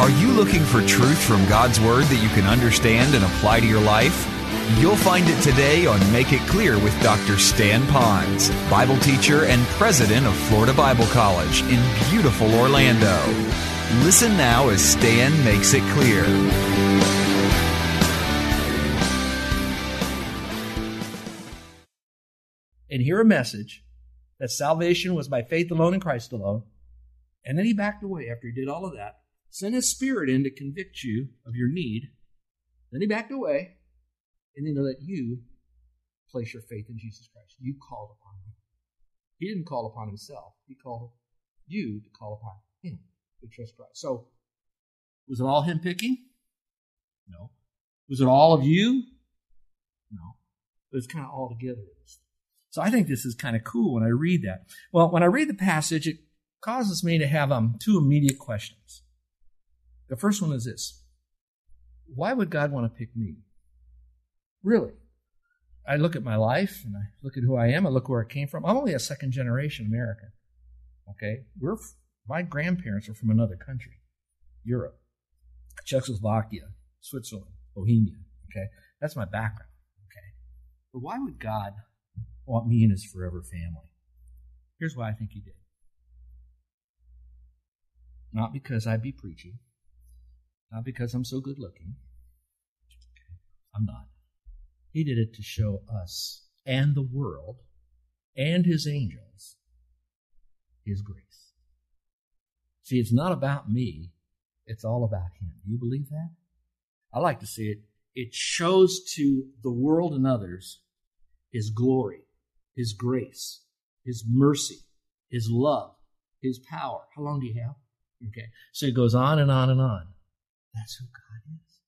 Are you looking for truth from God's Word that you can understand and apply to your life? You'll find it today on Make It Clear with Dr. Stan Ponz, Bible teacher and president of Florida Bible College in beautiful Orlando. Listen now as Stan makes it clear. And hear a message that salvation was by faith alone in Christ alone. And then he backed away after he did all of that, sent his spirit in to convict you of your need. Then he backed away, and then let you place your faith in Jesus Christ. You called upon him. He didn't call upon himself, he called you to call upon him to trust Christ. So, was it all him picking? No. Was it all of you? No. But it's kind of all together. So I think this is kind of cool when I read that. Well, when I read the passage, it causes me to have um, two immediate questions. The first one is this Why would God want to pick me? Really? I look at my life and I look at who I am, I look where I came from. I'm only a second generation American. Okay? We're my grandparents are from another country. Europe, Czechoslovakia, Switzerland, Bohemia. Okay? That's my background. Okay. But why would God want me in his forever family? Here's why I think he did. Not because I'd be preaching, not because I'm so good looking. I'm not. He did it to show us and the world and his angels his grace. See, it's not about me, it's all about him. Do you believe that? I like to see it. It shows to the world and others his glory, his grace, his mercy, his love, his power. How long do you have? Okay. So it goes on and on and on. That's who God is.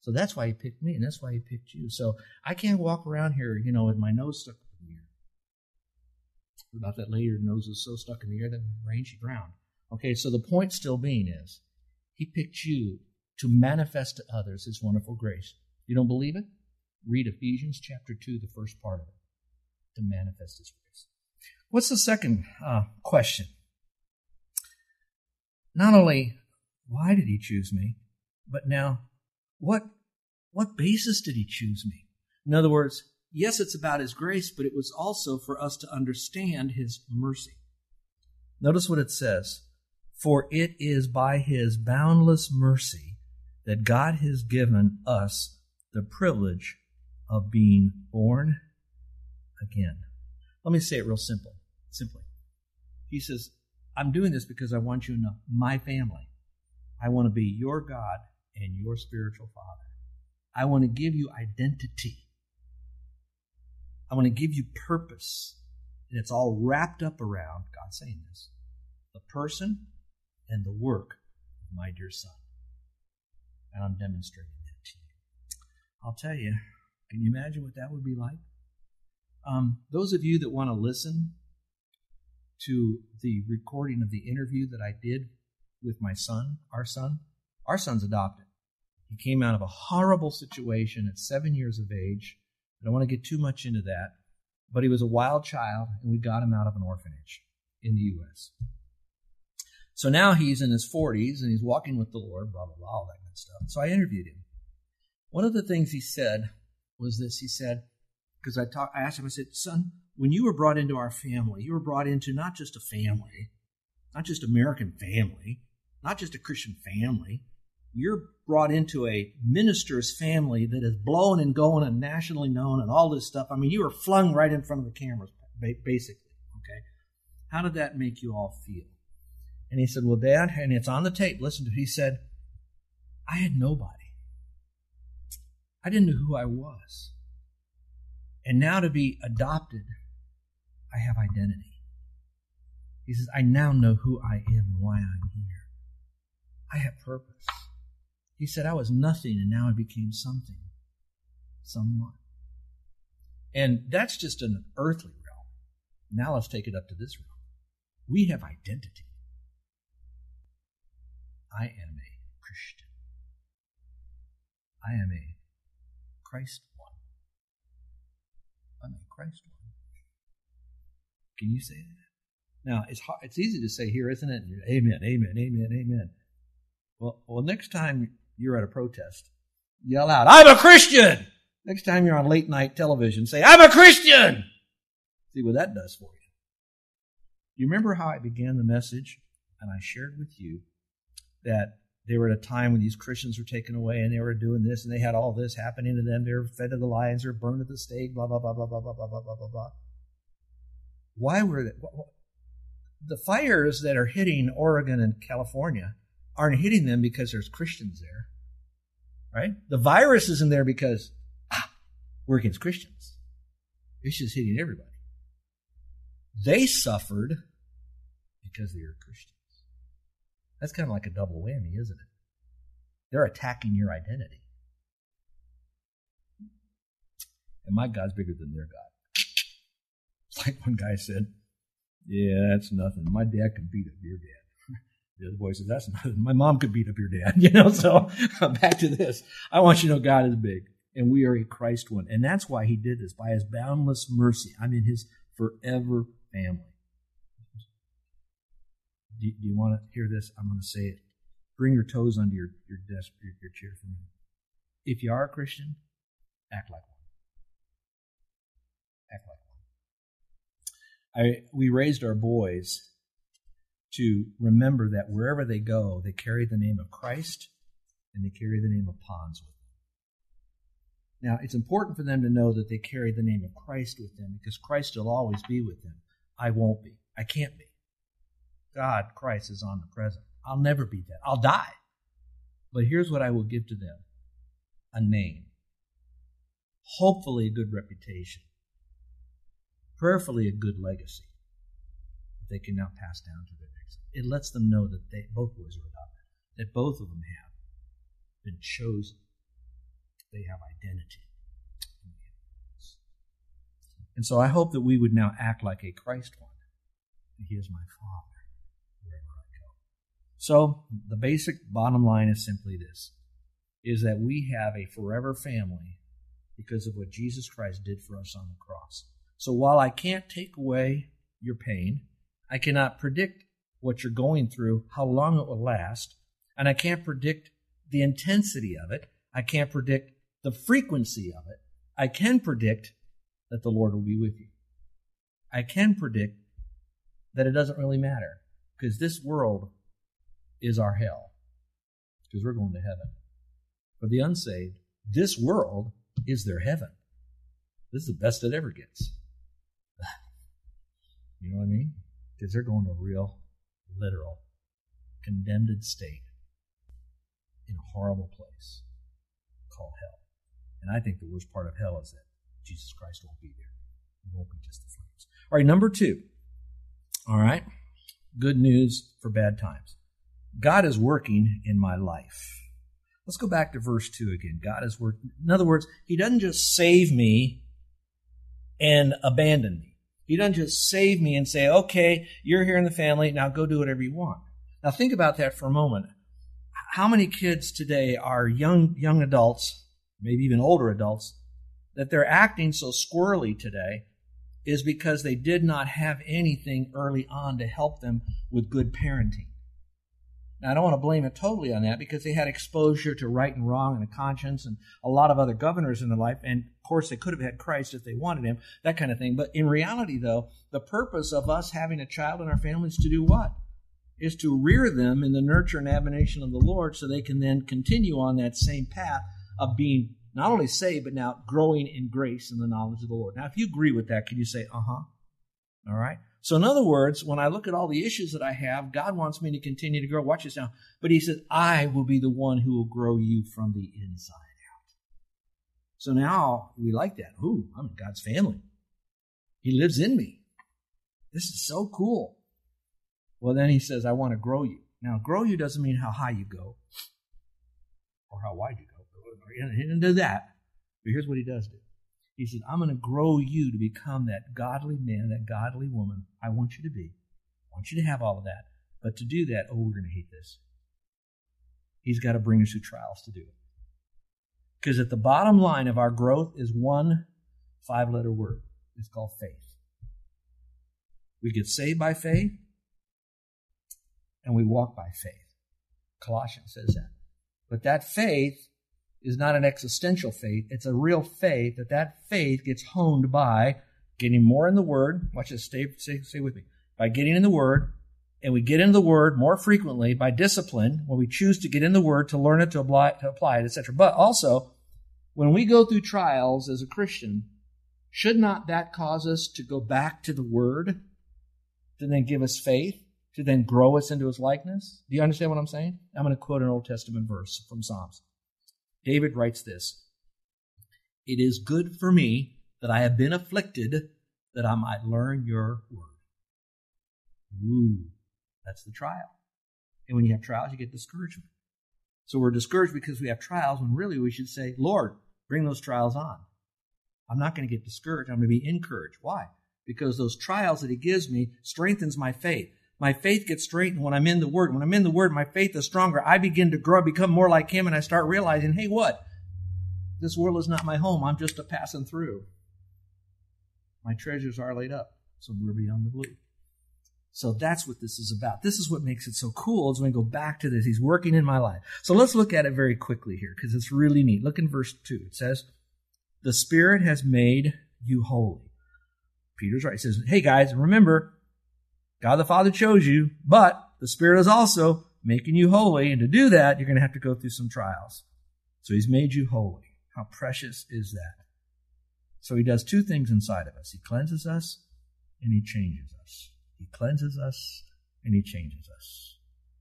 So that's why he picked me, and that's why he picked you. So I can't walk around here, you know, with my nose stuck in the air. About that lady, her nose is so stuck in the air that when it rained, she drowned. Okay, so the point still being is, he picked you to manifest to others his wonderful grace. You don't believe it? Read Ephesians chapter 2, the first part of it, to manifest his grace. What's the second uh, question? Not only why did he choose me, but now what what basis did he choose me? In other words, yes, it's about his grace, but it was also for us to understand his mercy. Notice what it says. For it is by his boundless mercy that God has given us the privilege of being born again. Let me say it real simple, simply. He says, I'm doing this because I want you to know my family. I want to be your God and your spiritual father. I want to give you identity. I want to give you purpose. And it's all wrapped up around, God saying this, the person and the work of my dear son. And I'm demonstrating that to you. I'll tell you, can you imagine what that would be like? Um, those of you that want to listen to the recording of the interview that I did with my son, our son, our son's adopted. He came out of a horrible situation at seven years of age. I don't want to get too much into that, but he was a wild child, and we got him out of an orphanage in the U.S. So now he's in his 40s and he's walking with the Lord, blah, blah, blah, all that good stuff. So I interviewed him. One of the things he said was this he said, because I, I asked him, I said, son, when you were brought into our family, you were brought into not just a family, not just American family, not just a Christian family, you're brought into a minister's family that is blown and going and nationally known and all this stuff. I mean, you were flung right in front of the cameras, basically. Okay. How did that make you all feel? And he said, Well, Dad, and it's on the tape. Listen to it. He said, I had nobody. I didn't know who I was. And now to be adopted, I have identity. He says, I now know who I am and why I'm here. I have purpose. He said, I was nothing and now I became something, someone. And that's just an earthly realm. Now let's take it up to this realm. We have identity. I am a Christian. I am a Christ one. I'm a Christ one. Can you say that? Now, it's hard, it's easy to say here, isn't it? Amen, amen, amen, amen. Well, well, next time you're at a protest, yell out, I'm a Christian! Next time you're on late night television, say, I'm a Christian! See what that does for you. You remember how I began the message? And I shared with you that they were at a time when these Christians were taken away and they were doing this and they had all this happening to them. They were fed to the lions, they were burned at the stake, blah, blah, blah, blah, blah, blah, blah, blah, blah, blah, blah. Why were they? The fires that are hitting Oregon and California aren't hitting them because there's Christians there, right? The virus isn't there because ah, we're against Christians. It's just hitting everybody. They suffered because they are Christians. That's kind of like a double whammy, isn't it? They're attacking your identity. And my God's bigger than their God. It's like one guy said, Yeah, that's nothing. My dad can beat up your dad. The other boy says, That's nothing. My mom could beat up your dad. You know, so back to this. I want you to know God is big and we are a Christ one. And that's why he did this by his boundless mercy. I'm in his forever family. Do, do you want to hear this? I'm going to say it. Bring your toes under your, your desk, your, your chair for me. If you are a Christian, act like one. Act like one. I, we raised our boys to remember that wherever they go, they carry the name of Christ and they carry the name of Ponz with them. Now, it's important for them to know that they carry the name of Christ with them because Christ will always be with them. I won't be. I can't be. God, Christ, is omnipresent. I'll never be dead. I'll die. But here's what I will give to them a name, hopefully, a good reputation, prayerfully, a good legacy that they can now pass down to their. It lets them know that they, both boys are adopted, that both of them have been chosen, they have identity. And so I hope that we would now act like a Christ one. He is my Father. Wherever I go. So the basic bottom line is simply this is that we have a forever family because of what Jesus Christ did for us on the cross. So while I can't take away your pain, I cannot predict what you're going through, how long it will last, and I can't predict the intensity of it. I can't predict the frequency of it. I can predict that the Lord will be with you. I can predict that it doesn't really matter because this world is our hell because we're going to heaven. For the unsaved, this world is their heaven. This is the best it ever gets. You know what I mean? Because they're going to real, literal, condemned state in a horrible place called hell. And I think the worst part of hell is that Jesus Christ won't be there. It won't be just the flames. All right, number two. All right. Good news for bad times. God is working in my life. Let's go back to verse 2 again. God is working. In other words, He doesn't just save me and abandon me. He doesn't just save me and say, okay, you're here in the family, now go do whatever you want. Now think about that for a moment. How many kids today are young, young adults, maybe even older adults, that they're acting so squirrely today is because they did not have anything early on to help them with good parenting. Now, I don't want to blame it totally on that because they had exposure to right and wrong and a conscience and a lot of other governors in their life. And of course, they could have had Christ if they wanted him, that kind of thing. But in reality, though, the purpose of us having a child in our family is to do what? Is to rear them in the nurture and admonition of the Lord so they can then continue on that same path of being not only saved, but now growing in grace and the knowledge of the Lord. Now, if you agree with that, can you say, uh huh? All right. So, in other words, when I look at all the issues that I have, God wants me to continue to grow. Watch this now. But He says, I will be the one who will grow you from the inside out. So now we like that. Ooh, I'm in God's family. He lives in me. This is so cool. Well, then He says, I want to grow you. Now, grow you doesn't mean how high you go or how wide you go. He didn't do that. But here's what He does do he said, I'm going to grow you to become that godly man, that godly woman I want you to be. I want you to have all of that. But to do that, oh, we're going to hate this. He's got to bring us through trials to do it. Because at the bottom line of our growth is one five letter word. It's called faith. We get saved by faith, and we walk by faith. Colossians says that. But that faith is not an existential faith. It's a real faith that that faith gets honed by getting more in the Word. Watch this. Stay, stay, stay with me. By getting in the Word, and we get in the Word more frequently by discipline, when we choose to get in the Word, to learn it, to apply, to apply it, etc. But also, when we go through trials as a Christian, should not that cause us to go back to the Word to then give us faith, to then grow us into His likeness? Do you understand what I'm saying? I'm going to quote an Old Testament verse from Psalms. David writes this It is good for me that I have been afflicted, that I might learn your word. Ooh, that's the trial. And when you have trials, you get discouragement. So we're discouraged because we have trials when really we should say, Lord, bring those trials on. I'm not going to get discouraged. I'm going to be encouraged. Why? Because those trials that he gives me strengthens my faith. My faith gets strengthened when I'm in the Word. When I'm in the Word, my faith is stronger. I begin to grow, become more like Him, and I start realizing, hey, what? This world is not my home. I'm just a passing through. My treasures are laid up somewhere beyond the blue. So that's what this is about. This is what makes it so cool is when we go back to this. He's working in my life. So let's look at it very quickly here because it's really neat. Look in verse 2. It says, The Spirit has made you holy. Peter's right. He says, Hey guys, remember, God the Father chose you, but the Spirit is also making you holy. And to do that, you're going to have to go through some trials. So He's made you holy. How precious is that? So He does two things inside of us He cleanses us and He changes us. He cleanses us and He changes us.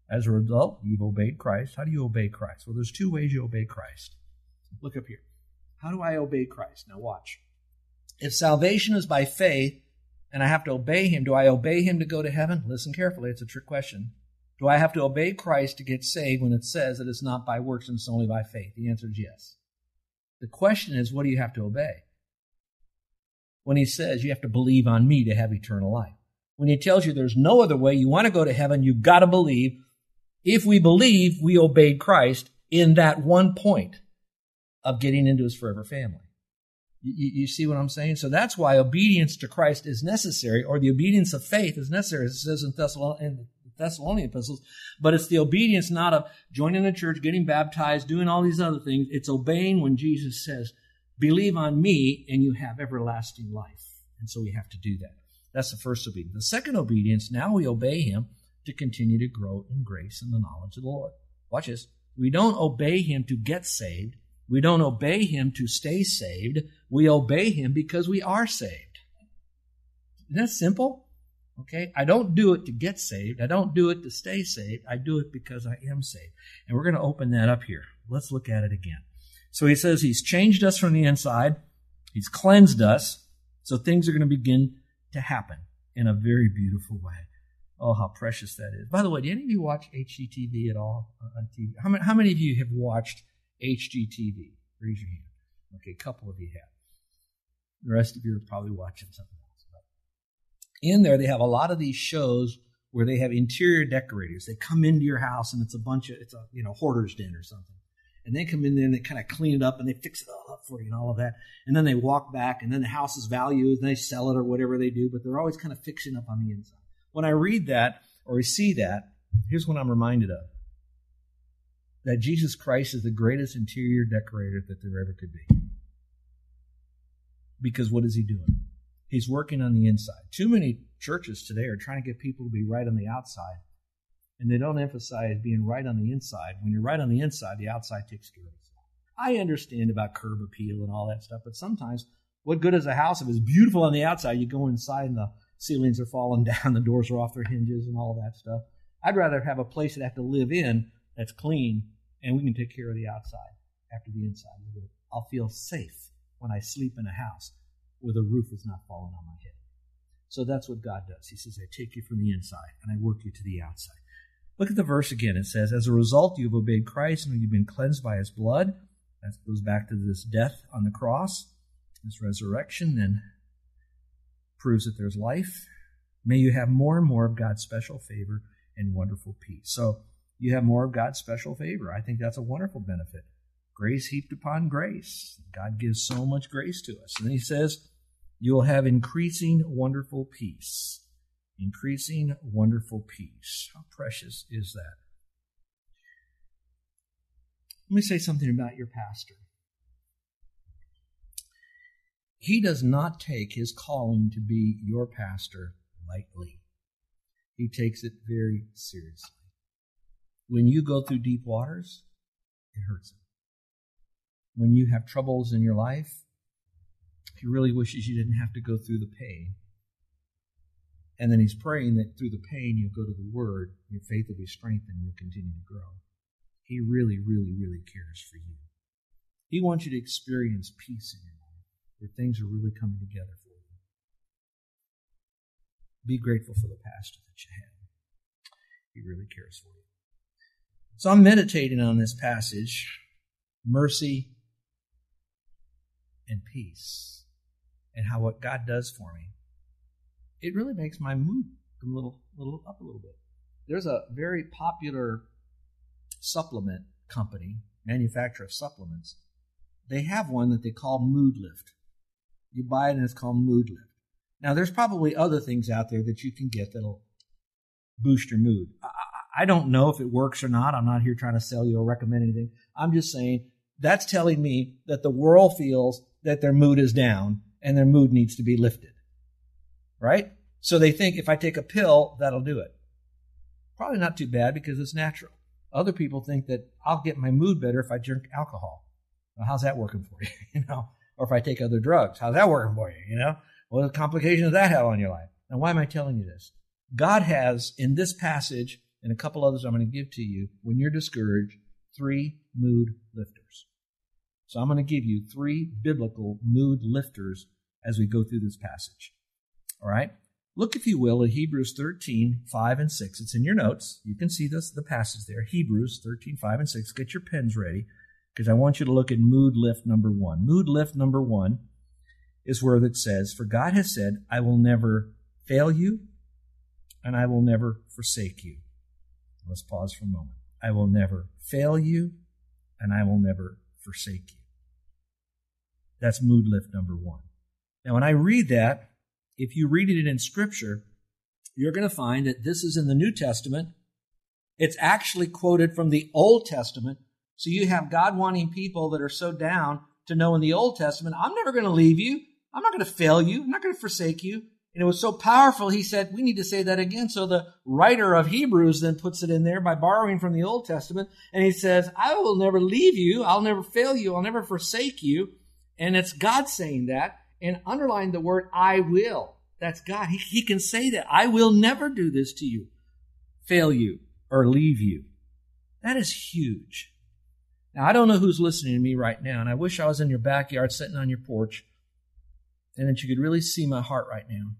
As a result, you've obeyed Christ. How do you obey Christ? Well, there's two ways you obey Christ. Look up here. How do I obey Christ? Now, watch. If salvation is by faith, and I have to obey him. Do I obey him to go to heaven? Listen carefully, it's a trick question. Do I have to obey Christ to get saved when it says that it's not by works and it's only by faith? The answer is yes. The question is, what do you have to obey? When he says you have to believe on me to have eternal life. When he tells you there's no other way, you want to go to heaven, you've got to believe. If we believe, we obeyed Christ in that one point of getting into his forever family. You, you, see what I'm saying? So that's why obedience to Christ is necessary, or the obedience of faith is necessary, as it says in, in the Thessalonian epistles. But it's the obedience not of joining the church, getting baptized, doing all these other things. It's obeying when Jesus says, believe on me and you have everlasting life. And so we have to do that. That's the first obedience. The second obedience, now we obey him to continue to grow in grace and the knowledge of the Lord. Watch this. We don't obey him to get saved. We don't obey him to stay saved. We obey him because we are saved. Isn't that simple? Okay? I don't do it to get saved. I don't do it to stay saved. I do it because I am saved. And we're going to open that up here. Let's look at it again. So he says he's changed us from the inside. He's cleansed us. So things are going to begin to happen in a very beautiful way. Oh, how precious that is. By the way, do any of you watch HGTV at all on TV? How many, how many of you have watched HGTV? Raise your hand. Okay, a couple of you have. The rest of you are probably watching something else. But in there, they have a lot of these shows where they have interior decorators. They come into your house and it's a bunch of, it's a, you know, hoarder's den or something. And they come in there and they kind of clean it up and they fix it all up for you and all of that. And then they walk back and then the house is valued and they sell it or whatever they do, but they're always kind of fixing up on the inside. When I read that or I see that, here's what I'm reminded of that Jesus Christ is the greatest interior decorator that there ever could be. Because what is he doing? He's working on the inside. Too many churches today are trying to get people to be right on the outside, and they don't emphasize being right on the inside. When you're right on the inside, the outside takes care of itself. I understand about curb appeal and all that stuff, but sometimes what good is a house if it's beautiful on the outside? You go inside and the ceilings are falling down, the doors are off their hinges, and all that stuff. I'd rather have a place that I have to live in that's clean and we can take care of the outside after the inside. I'll feel safe when I sleep in a house where the roof is not falling on my head. So that's what God does. He says, I take you from the inside and I work you to the outside. Look at the verse again. It says, As a result, you have obeyed Christ and you've been cleansed by his blood. That goes back to this death on the cross, this resurrection, then proves that there's life. May you have more and more of God's special favor and wonderful peace. So you have more of God's special favor. I think that's a wonderful benefit. Grace heaped upon grace. God gives so much grace to us. And then he says, You will have increasing wonderful peace. Increasing wonderful peace. How precious is that? Let me say something about your pastor. He does not take his calling to be your pastor lightly. He takes it very seriously. When you go through deep waters, it hurts him. When you have troubles in your life, he really wishes you didn't have to go through the pain. And then he's praying that through the pain you'll go to the Word, your faith will be strengthened, and you'll continue to grow. He really, really, really cares for you. He wants you to experience peace in your life, where things are really coming together for you. Be grateful for the pastor that you have. He really cares for you. So I'm meditating on this passage mercy and peace, and how what God does for me. It really makes my mood a little, little up a little bit. There's a very popular supplement company, manufacturer of supplements. They have one that they call Mood Lift. You buy it and it's called Mood Lift. Now, there's probably other things out there that you can get that'll boost your mood. I, I don't know if it works or not. I'm not here trying to sell you or recommend anything. I'm just saying that's telling me that the world feels that their mood is down and their mood needs to be lifted. Right? So they think if I take a pill, that'll do it. Probably not too bad because it's natural. Other people think that I'll get my mood better if I drink alcohol. Well, how's that working for you? you know, or if I take other drugs, how's that working for you? You know, what the complications that have on your life? Now, why am I telling you this? God has in this passage and a couple others I'm going to give to you when you're discouraged three mood lifters. So I'm going to give you three biblical mood lifters as we go through this passage. All right? Look, if you will, at Hebrews 13, 5 and 6. It's in your notes. You can see this, the passage there. Hebrews 13, 5 and 6. Get your pens ready because I want you to look at mood lift number one. Mood lift number one is where it says, For God has said, I will never fail you and I will never forsake you. Let's pause for a moment. I will never fail you and I will never forsake you. That's mood lift number one. Now, when I read that, if you read it in Scripture, you're going to find that this is in the New Testament. It's actually quoted from the Old Testament. So you have God wanting people that are so down to know in the Old Testament, I'm never going to leave you. I'm not going to fail you. I'm not going to forsake you. And it was so powerful, he said, we need to say that again. So the writer of Hebrews then puts it in there by borrowing from the Old Testament. And he says, I will never leave you. I'll never fail you. I'll never forsake you. And it's God saying that and underline the word I will. That's God. He, he can say that. I will never do this to you, fail you, or leave you. That is huge. Now, I don't know who's listening to me right now, and I wish I was in your backyard sitting on your porch and that you could really see my heart right now.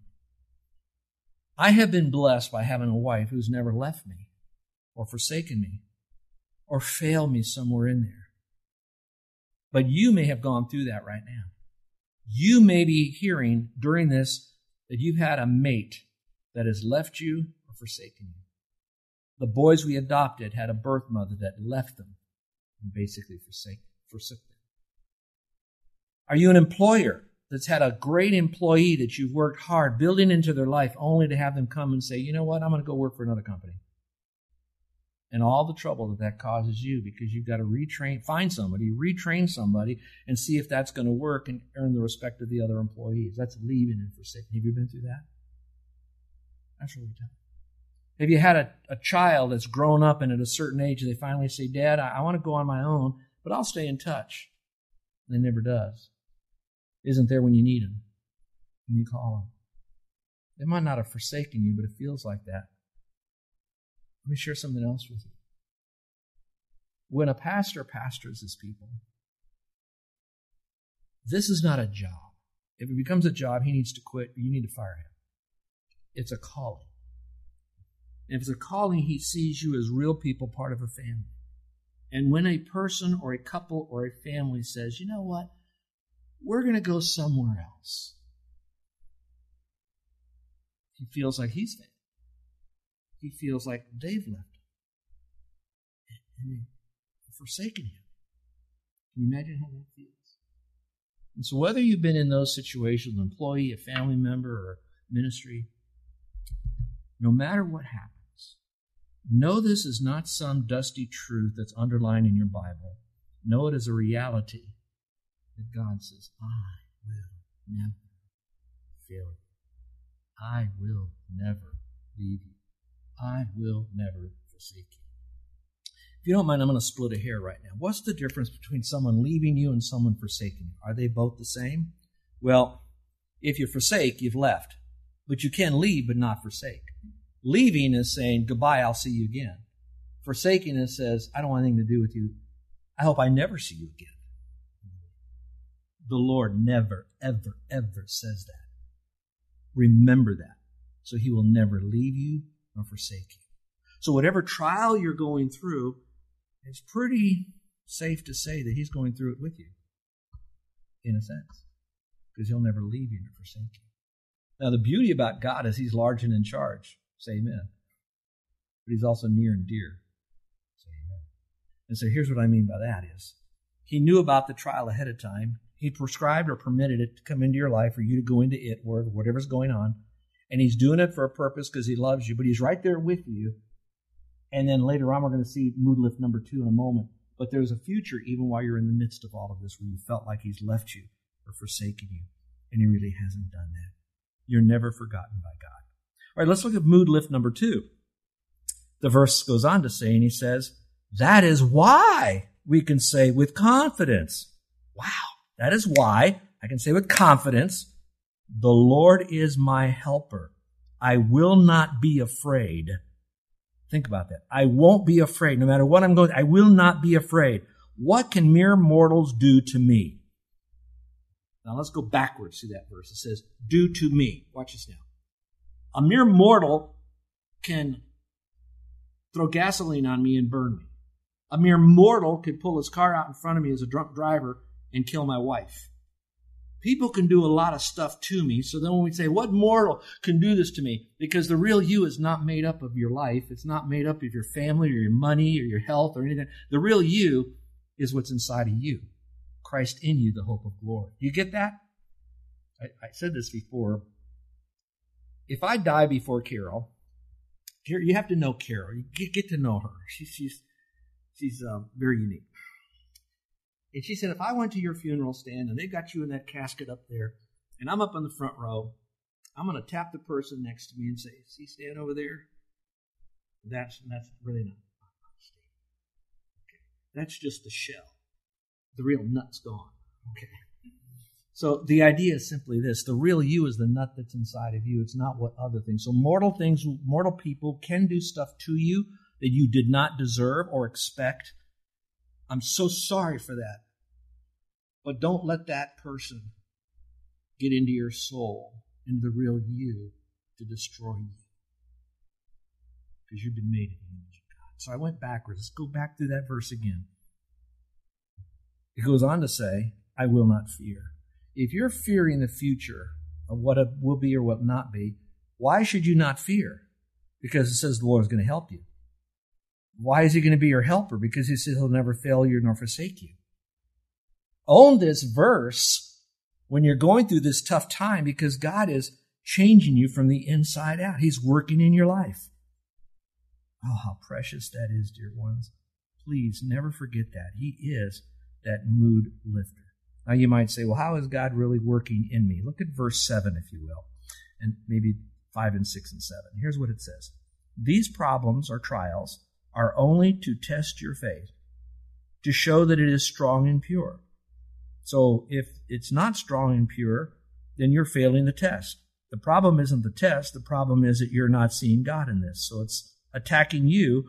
I have been blessed by having a wife who's never left me or forsaken me or failed me somewhere in there. But you may have gone through that right now. You may be hearing during this that you've had a mate that has left you or forsaken you. The boys we adopted had a birth mother that left them and basically forsake, forsook them. Are you an employer that's had a great employee that you've worked hard building into their life only to have them come and say, you know what, I'm going to go work for another company? And all the trouble that that causes you because you've got to retrain, find somebody, retrain somebody, and see if that's going to work and earn the respect of the other employees. That's leaving and forsaking. Have you been through that? That's really tough. Have you had a, a child that's grown up and at a certain age they finally say, Dad, I, I want to go on my own, but I'll stay in touch? And they never does. Isn't there when you need them, when you call them. They might not have forsaken you, but it feels like that. Let me share something else with you. When a pastor pastors his people, this is not a job. If it becomes a job, he needs to quit, you need to fire him. It's a calling. if it's a calling, he sees you as real people, part of a family. And when a person or a couple or a family says, you know what, we're going to go somewhere else, he feels like he's failing he feels like they've left him and they've forsaken him. Can you imagine how that feels? And so, whether you've been in those situations, an employee, a family member, or ministry, no matter what happens, know this is not some dusty truth that's underlined in your Bible. Know it as a reality that God says, I will never fail you. I will never leave you. I will never forsake you. If you don't mind, I'm going to split a hair right now. What's the difference between someone leaving you and someone forsaking you? Are they both the same? Well, if you forsake, you've left. But you can leave but not forsake. Leaving is saying, goodbye, I'll see you again. Forsaking is says, I don't want anything to do with you. I hope I never see you again. The Lord never, ever, ever says that. Remember that. So he will never leave you nor forsake you. So whatever trial you're going through, it's pretty safe to say that he's going through it with you. In a sense. Because he'll never leave you nor forsake you. Now the beauty about God is he's large and in charge. Say amen. But he's also near and dear. Say amen. And so here's what I mean by that is he knew about the trial ahead of time he prescribed or permitted it to come into your life or you to go into it or whatever's going on. And he's doing it for a purpose because he loves you, but he's right there with you. And then later on, we're going to see mood lift number two in a moment. But there's a future even while you're in the midst of all of this where you felt like he's left you or forsaken you. And he really hasn't done that. You're never forgotten by God. All right, let's look at mood lift number two. The verse goes on to say, and he says, that is why we can say with confidence, wow, that is why I can say with confidence, the Lord is my helper. I will not be afraid. Think about that. I won't be afraid. No matter what I'm going, I will not be afraid. What can mere mortals do to me? Now let's go backwards to that verse. It says, do to me. Watch this now. A mere mortal can throw gasoline on me and burn me. A mere mortal could pull his car out in front of me as a drunk driver and kill my wife. People can do a lot of stuff to me. So then when we say, what mortal can do this to me? Because the real you is not made up of your life. It's not made up of your family or your money or your health or anything. The real you is what's inside of you. Christ in you, the hope of glory. You get that? I, I said this before. If I die before Carol, you have to know Carol. You get, to know her. She, she's she's um, very unique. And she said, if I went to your funeral Stan and they got you in that casket up there, and I'm up in the front row, I'm going to tap the person next to me and say, see, Stan over there? That's, that's really not okay. That's just the shell. The real nut's gone. Okay. So the idea is simply this the real you is the nut that's inside of you. It's not what other things. So mortal things, mortal people can do stuff to you that you did not deserve or expect. I'm so sorry for that. But don't let that person get into your soul, into the real you, to destroy you. Because you've been made in the image of God. So I went backwards. Let's go back through that verse again. It goes on to say, I will not fear. If you're fearing the future of what it will be or what not be, why should you not fear? Because it says the Lord is going to help you. Why is he going to be your helper? Because he says he'll never fail you nor forsake you own this verse when you're going through this tough time because God is changing you from the inside out. He's working in your life. Oh, how precious that is, dear ones. Please never forget that. He is that mood lifter. Now you might say, well, how is God really working in me? Look at verse 7, if you will, and maybe 5 and 6 and 7. Here's what it says These problems or trials are only to test your faith, to show that it is strong and pure. So if it's not strong and pure, then you're failing the test. The problem isn't the test. The problem is that you're not seeing God in this. So it's attacking you,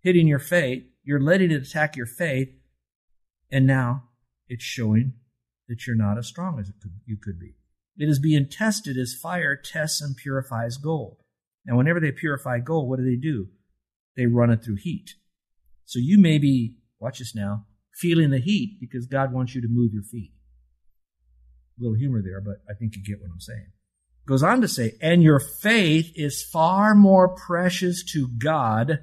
hitting your faith. You're letting it attack your faith. And now it's showing that you're not as strong as could, you could be. It is being tested as fire tests and purifies gold. Now, whenever they purify gold, what do they do? They run it through heat. So you may be, watch this now, feeling the heat because God wants you to move your feet. A little humor there, but I think you get what I'm saying. Goes on to say, and your faith is far more precious to God.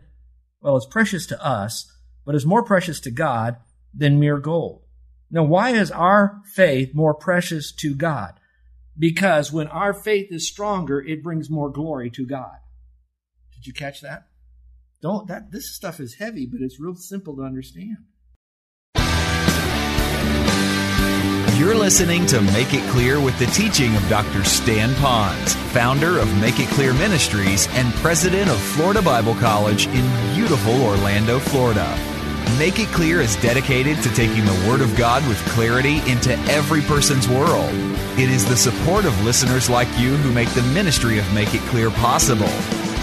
Well, it's precious to us, but it's more precious to God than mere gold. Now, why is our faith more precious to God? Because when our faith is stronger, it brings more glory to God. Did you catch that? Don't that this stuff is heavy, but it's real simple to understand. You're listening to Make It Clear with the teaching of Dr. Stan Ponz, founder of Make It Clear Ministries and president of Florida Bible College in beautiful Orlando, Florida. Make It Clear is dedicated to taking the Word of God with clarity into every person's world. It is the support of listeners like you who make the ministry of Make It Clear possible.